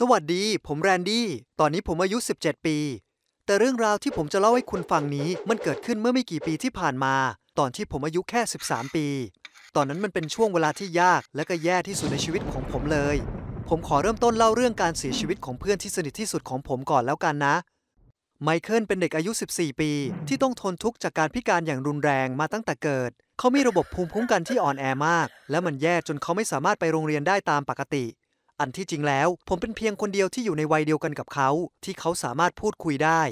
สวัสดี ผมแรนดี้ ตอนนี้ผมอายุ 17 ปี แต่เรื่องราวที่ผมจะเล่าให้คุณฟังนี้มันเกิดขึ้นเมื่อไม่กี่ปีที่ผ่านมา ตอนที่ผมอายุแค่ 13 ปี ตอนนั้นมันเป็นช่วงเวลาที่ยากและก็แย่ที่สุดในชีวิตของผมเลย ผมขอเริ่มต้นเล่าเรื่องการเสียชีวิตของเพื่อนที่สนิทที่สุดของผมก่อนแล้วกันนะ ไมเคิลเป็นเด็กอายุ 14 ปี ที่ต้องทนทุกข์จากการพิการอย่างรุนแรงมาตั้งแต่เกิด เขามีระบบภูมิคุ้มกันที่อ่อนแอมาก และมันแย่จนเขาไม่สามารถไปโรงเรียนได้ตามปกติ อันที่จริงแล้ว ผมเป็นเพียงคนเดียวที่อยู่ในวัยเดียวกันกับเขา ที่เขาสามารถพูดคุยได้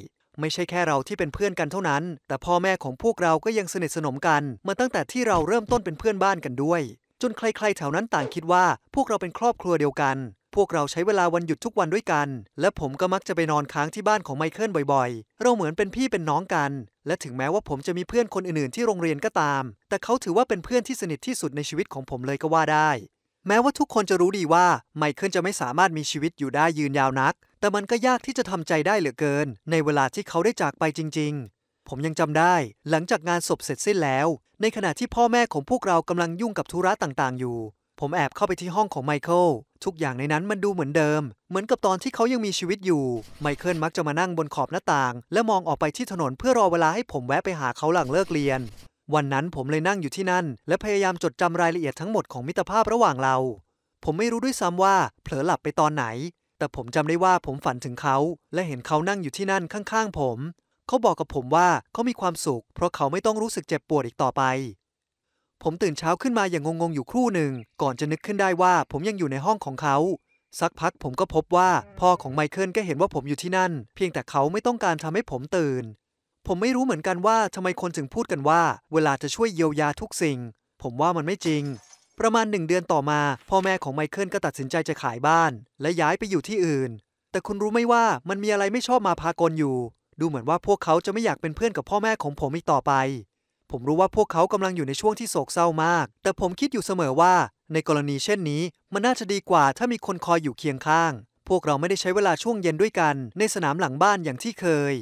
ไม่ใช่แค่เราที่เป็นเพื่อนกันเท่านั้น แต่พ่อแม่ของพวกเราก็ยังสนิทสนมกันมาตั้งแต่ที่เราเริ่มต้นเป็นเพื่อนบ้านกันด้วย จนใครๆแถวนั้นต่างคิดว่า พวกเราเป็นครอบครัวเดียวกัน พวกเราใช้เวลาวันหยุดทุกวันด้วยกัน และผมก็มักจะไปนอนค้างที่บ้านของไมเคิลบ่อยๆ เราเหมือนเป็นพี่เป็นน้องกัน และถึงแม้ว่าผมจะมีเพื่อนคนอื่นๆ ที่โรงเรียนก็ตาม แต่เขาถือว่าเป็นเพื่อนที่สนิทที่สุดในชีวิตของผมเลยก็ว่าได้ แม้ว่าทุกคนจะรู้ดีว่าไมเคิลจะไม่สามารถมีชีวิตอยู่ได้ยืนยาวนัก แต่มันก็ยากที่จะทำใจได้เหลือเกิน ในเวลาที่เขาได้จากไปจริง ๆ ผมยังจำได้ หลังจากงานศพเสร็จสิ้นแล้ว ในขณะที่พ่อแม่ของพวกเรากำลังยุ่งกับธุระต่างๆ อยู่ ผมแอบเข้าไปที่ห้องของไมเคิลทุกอย่างในนั้นมันดูเหมือนเดิม เหมือนกับตอนที่เขายังมีชีวิตอยู่ ไมเคิลมักจะมานั่งบนขอบหน้าต่าง และมองออกไปที่ถนนเพื่อรอเวลาให้ผมแวะไปหาเขาหลังเลิกเรียน วันนั้นผมเลยนั่งอยู่ที่นั่น และพยายามจดจำรายละเอียดทั้งหมดของมิตรภาพระหว่างเรา ผมไม่รู้ด้วยซ้ำว่าเผลอหลับไปตอนไหน แต่ผมจำได้ว่าผมฝันถึงเขา และเห็นเขานั่งอยู่ที่นั่นข้างๆ ผม เขาบอกกับผมว่าเขามีความสุข เพราะเขาไม่ต้องรู้สึกเจ็บปวดอีกต่อไป ผมตื่นเช้าขึ้นมาอย่างงงๆอยู่ครู่หนึ่ง ก่อนจะนึกขึ้นได้ว่าผมยังอยู่ในห้องของเขาสักพักผมก็พบว่าพ่อของไมเคิลก็เห็นว่าผมอยู่ที่นั่น เพียงแต่เขาไม่ต้องการทำให้ผมตื่น ผมไม่รู้เหมือนกันว่าทำไมคนถึงพูดกันว่า เวลาจะช่วยเยียวยาทุกสิ่ง ผมว่ามันไม่จริง ประมาณหนึ่งเดือนต่อมา พ่อแม่ของไมเคิลก็ตัดสินใจจะขายบ้าน และย้ายไปอยู่ที่อื่น แต่คุณรู้ไหมว่ามันมีอะไรไม่ชอบมาพากลอยู่ ดูเหมือนว่าพวกเขาจะไม่อยากเป็นเพื่อนกับพ่อแม่ของผมอีกต่อไป ผมรู้ว่าพวกเขากำลังอยู่ในช่วงที่โศกเศร้ามาก แต่ผมคิดอยู่เสมอว่า ในกรณีเช่นนี้ มันน่าจะดีกว่าถ้ามีคนคอยอยู่เคียงข้าง พวกเราไม่ได้ใช้เวลาช่วงเย็นด้วยกัน ในสนามหลังบ้านอย่างที่เคย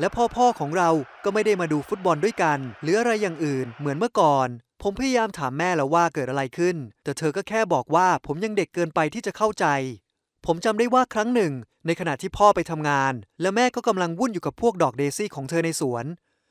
และพ่อพ่อของเราก็ไม่ได้มาดูฟุตบอลด้วยกัน หรืออะไรอย่างอื่น เหมือนเมื่อก่อน ผมพยายามถามแม่แล้วว่าเกิดอะไรขึ้น แต่เธอก็แค่บอกว่าผมยังเด็กเกินไปที่จะเข้าใจ ผมจำได้ว่าครั้งหนึ่ง ในขณะที่พ่อไปทำงาน และแม่ก็กำลังวุ่นอยู่กับพวกดอกเดซี่ของเธอในสวน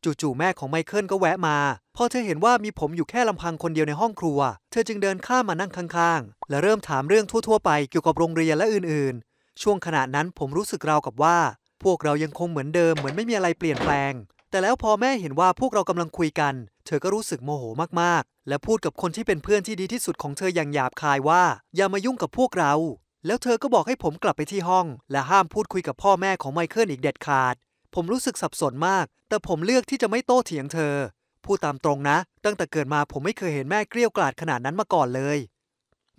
จู่ๆแม่ของไมเคิลก็แวะมาพอเธอเห็นว่ามีผมอยู่แค่ลำพังคนเดียวในห้องครัว เธอจึงเดินข้ามมานั่งข้างๆ และเริ่มถามเรื่องทั่วๆ ไปเกี่ยวกับโรงเรียนและอื่นๆ ช่วงขณะนั้นผมรู้สึกราวกับว่า พวกเรายังคงเหมือนเดิมเหมือนไม่มีอะไรเปลี่ยนแปลง แต่แล้วพอแม่เห็นว่าพวกเรากำลังคุยกัน เธอก็รู้สึกโมโหมากๆ และพูดกับคนที่เป็นเพื่อนที่ดีที่สุดของเธออย่างหยาบคายว่า อย่ามายุ่งกับพวกเรา แล้วเธอก็บอกให้ผมกลับไปที่ห้อง และห้ามพูดคุยกับพ่อแม่ของไมเคิลอีกเด็ดขาด ผมรู้สึกสับสนมาก แต่ผมเลือกที่จะไม่โต้เถียงเธอพูดตามตรงนะ ตั้งแต่เกิดมาผมไม่เคยเห็นแม่เกลี้ยวกล่อดขนาดนั้นมาก่อนเลย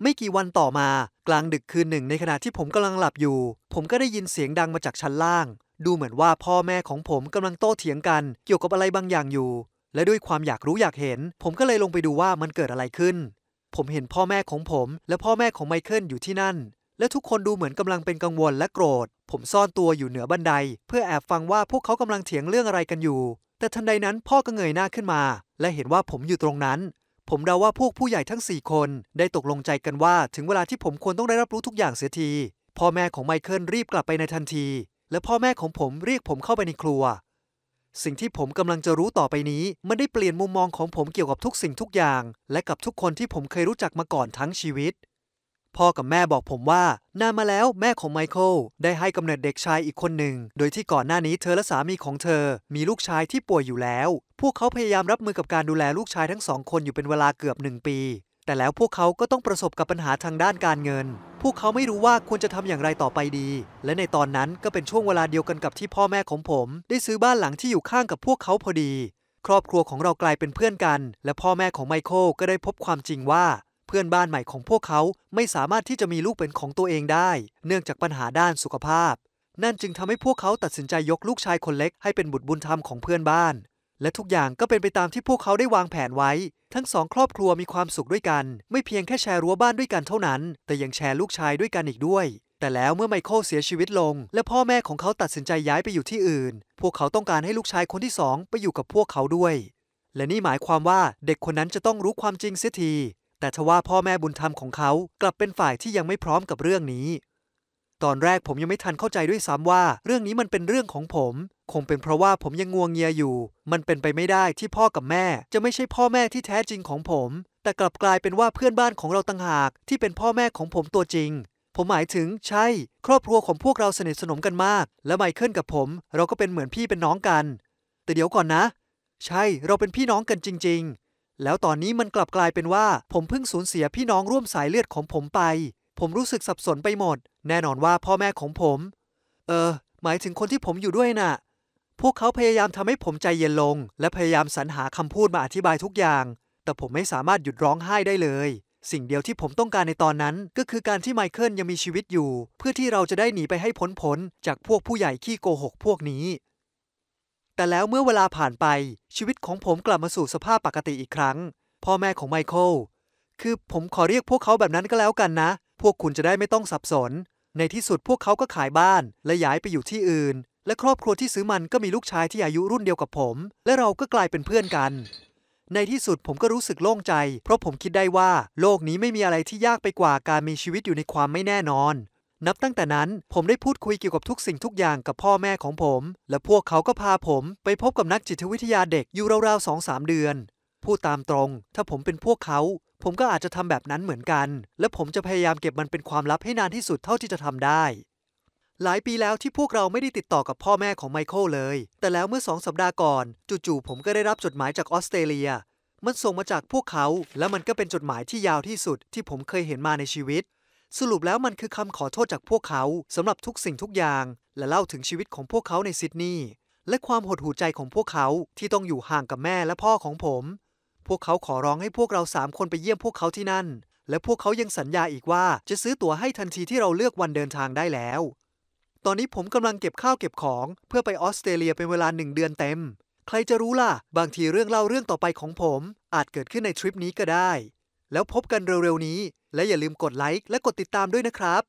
ไม่กี่วันต่อมากลางดึกคืนหนึ่งในขณะที่ผมกำลังหลับอยู่ ผมก็ได้ยินเสียงดังมาจากชั้นล่าง ดูเหมือนว่าพ่อแม่ของผมกำลังโต้เถียงกัน เกี่ยวกับอะไรบางอย่างอยู่ และด้วยความอยากรู้อยากเห็น ผมก็เลยลงไปดูว่ามันเกิดอะไรขึ้น ผมเห็นพ่อแม่ของผม และพ่อแม่ของไมเคิลอยู่ที่นั่น และทุกคนดูเหมือนกำลังเป็นกังวลและโกรธ ผมซ่อนตัวอยู่เหนือบันได เพื่อแอบฟังว่าพวกเขากำลังเถียงเรื่องอะไรกันอยู่ แต่ทันใดนั้นพ่อก็เงยหน้าขึ้นมา และเห็นว่าผมอยู่ตรงนั้น ผมเดาว่าพวกผู้ใหญ่ทั้ง 4 คนได้ตกลงใจกันว่า ถึงเวลาที่ผมควรต้องได้รับรู้ทุกอย่างเสียที พ่อแม่ของไมเคิลรีบกลับไปในทันที และพ่อแม่ของผมเรียกผมเข้าไปในครัว สิ่งที่ผมกำลังจะรู้ต่อไปนี้ มันได้เปลี่ยนมุมมองของผมเกี่ยวกับทุกสิ่งทุกอย่าง และกับทุกคนที่ผมเคยรู้จักมาก่อนทั้งชีวิต พ่อกับแม่บอกผมว่านานมาแล้วแม่ของไมเคิลได้ให้กำเนิดเด็กชายอีกคนหนึ่ง โดยที่ก่อนหน้านี้เธอและสามีของเธอ มีลูกชายที่ป่วยอยู่แล้ว พวกเขาพยายามรับมือกับการดูแลลูกชายทั้งสองคนอยู่เป็นเวลาเกือบหนึ่งปี แต่แล้วพวกเขาก็ต้องประสบกับปัญหาทางด้านการเงิน พวกเขาไม่รู้ว่าควรจะทำอย่างไรต่อไปดี และในตอนนั้นก็เป็นช่วงเวลาเดียวกันกับที่พ่อแม่ของผม ได้ซื้อบ้านหลังที่อยู่ข้างกับพวกเขาพอดี ครอบครัวของเรากลายเป็นเพื่อนกัน และพ่อแม่ของไมเคิลก็ได้พบความจริงว่า เพื่อนบ้านใหม่ของพวกเขาไม่สามารถที่จะมีลูกเป็นของตัวเองได้ เนื่องจากปัญหาด้านสุขภาพ นั่นจึงทำให้พวกเขาตัดสินใจยกลูกชายคนเล็กให้เป็นบุตรบุญธรรมของเพื่อนบ้าน และทุกอย่างก็เป็นไปตามที่พวกเขาได้วางแผนไว้ ทั้งสองครอบครัวมีความสุขด้วยกัน ไม่เพียงแค่แชร์รั้วบ้านด้วยกันเท่านั้น แต่ยังแชร์ลูกชายด้วยกันอีกด้วยแต่แล้วเมื่อไมเคิลเสียชีวิตลง และพ่อแม่ของเขาตัดสินใจย้ายไปอยู่ที่อื่น พวกเขาต้องการให้ลูกชายคนที่สองไปอยู่กับพวกเขาด้วย และนี่หมายความว่าเด็กคนนั้นจะต้องรู้ความจริงเสียที แต่ทว่าพ่อแม่บุญธรรมของเขากลับเป็นฝ่ายที่ยังไม่พร้อมกับเรื่องนี้ ตอนแรกผมยังไม่ทันเข้าใจด้วยซ้ำว่า เรื่องนี้มันเป็นเรื่องของผม คงเป็นเพราะว่าผมยังงวงเงียอยู่ มันเป็นไปไม่ได้ที่พ่อกับแม่ จะไม่ใช่พ่อแม่ที่แท้จริงของผม แต่กลับกลายเป็นว่าเพื่อนบ้านของเราต่างหาก ที่เป็นพ่อแม่ของผมตัวจริงผมหมายถึงใช่ ครอบครัวของพวกเราสนิทสนมกันมาก และไมเคิลกับผม เราก็เป็นเหมือนพี่เป็นน้องกัน แต่เดี๋ยวก่อนนะ ใช่เราเป็นพี่น้องกันจริง ๆ แล้วตอนนี้มันกลับกลายเป็นว่า ผมเพิ่งสูญเสียพี่น้องร่วมสายเลือดของผมไป ผมรู้สึกสับสนไปหมด แน่นอนว่าพ่อแม่ของผม เออ หมายถึงคนที่ผมอยู่ด้วยน่ะ พวกเขาพยายามทำให้ผมใจเย็นลง และพยายามสรรหาคำพูดมาอธิบายทุกอย่าง แต่ผมไม่สามารถหยุดร้องไห้ได้เลย สิ่งเดียวที่ผมต้องการในตอนนั้น ก็คือการที่ไมเคิลยังมีชีวิตอยู่ เพื่อที่เราจะได้หนีไปให้พ้นพ้นจากพวกผู้ใหญ่ขี้โกหกพวกนี้ แต่แล้วเมื่อเวลาผ่านไปชีวิตของผมกลับมาสู่สภาพปกติอีกครั้ง พ่อแม่ของไมเคิลคือผมขอเรียกพวกเขาแบบนั้นก็แล้วกันนะ พวกคุณจะได้ไม่ต้องสับสน ในที่สุดพวกเขาก็ขายบ้าน และย้ายไปอยู่ที่อื่น และครอบครัวที่ซื้อมันก็มีลูกชายที่อายุรุ่นเดียวกับผม และเราก็กลายเป็นเพื่อนกัน ในที่สุดผมก็รู้สึกโล่งใจ เพราะผมคิดได้ว่า โลกนี้ไม่มีอะไรที่ยากไปกว่าการมีชีวิตอยู่ในความไม่แน่นอน นับตั้งแต่นั้นผมได้พูดคุยเกี่ยวกับทุกสิ่งทุกอย่างกับพ่อแม่ของผม และพวกเขาก็พาผมไปพบกับนักจิตวิทยาเด็กอยู่ราวๆสองสามเดือน พูดตามตรง ถ้าผมเป็นพวกเขา ผมก็อาจจะทำแบบนั้นเหมือนกัน และผมจะพยายามเก็บมันเป็นความลับให้นานที่สุดเท่าที่จะทำได้หลายปีแล้วที่พวกเราไม่ได้ติดต่อกับพ่อแม่ของไมเคิลเลย แต่แล้วเมื่อสองสัปดาห์ก่อน จู่ๆผมก็ได้รับจดหมายจากออสเตรเลีย มันส่งมาจากพวกเขา และมันก็เป็นจดหมายที่ยาวที่สุดที่ผมเคยเห็นมาในชีวิต สรุปแล้วมันคือคำขอโทษจากพวกเขาสำหรับทุกสิ่งทุกอย่าง และเล่าถึงชีวิตของพวกเขาในซิดนีย์และความหดหู่ใจของพวกเขาที่ต้องอยู่ห่างกับแม่และพ่อของผม พวกเขาขอร้องให้พวกเราสามคนไปเยี่ยมพวกเขาที่นั่น และพวกเขายังสัญญาอีกว่าจะซื้อตั๋วให้ทันทีที่เราเลือกวันเดินทางได้แล้ว ตอนนี้ผมกำลังเก็บข้าวเก็บของ เพื่อไปออสเตรเลียเป็นเวลาหนึ่งเดือนเต็ม ใครจะรู้ล่ะ บางทีเรื่องเล่าเรื่องต่อไปของผม อาจเกิดขึ้นในทริปนี้ก็ได้ แล้วพบกันเร็วๆนี้ และอย่าลืมกดไลค์และกดติดตามด้วยนะครับ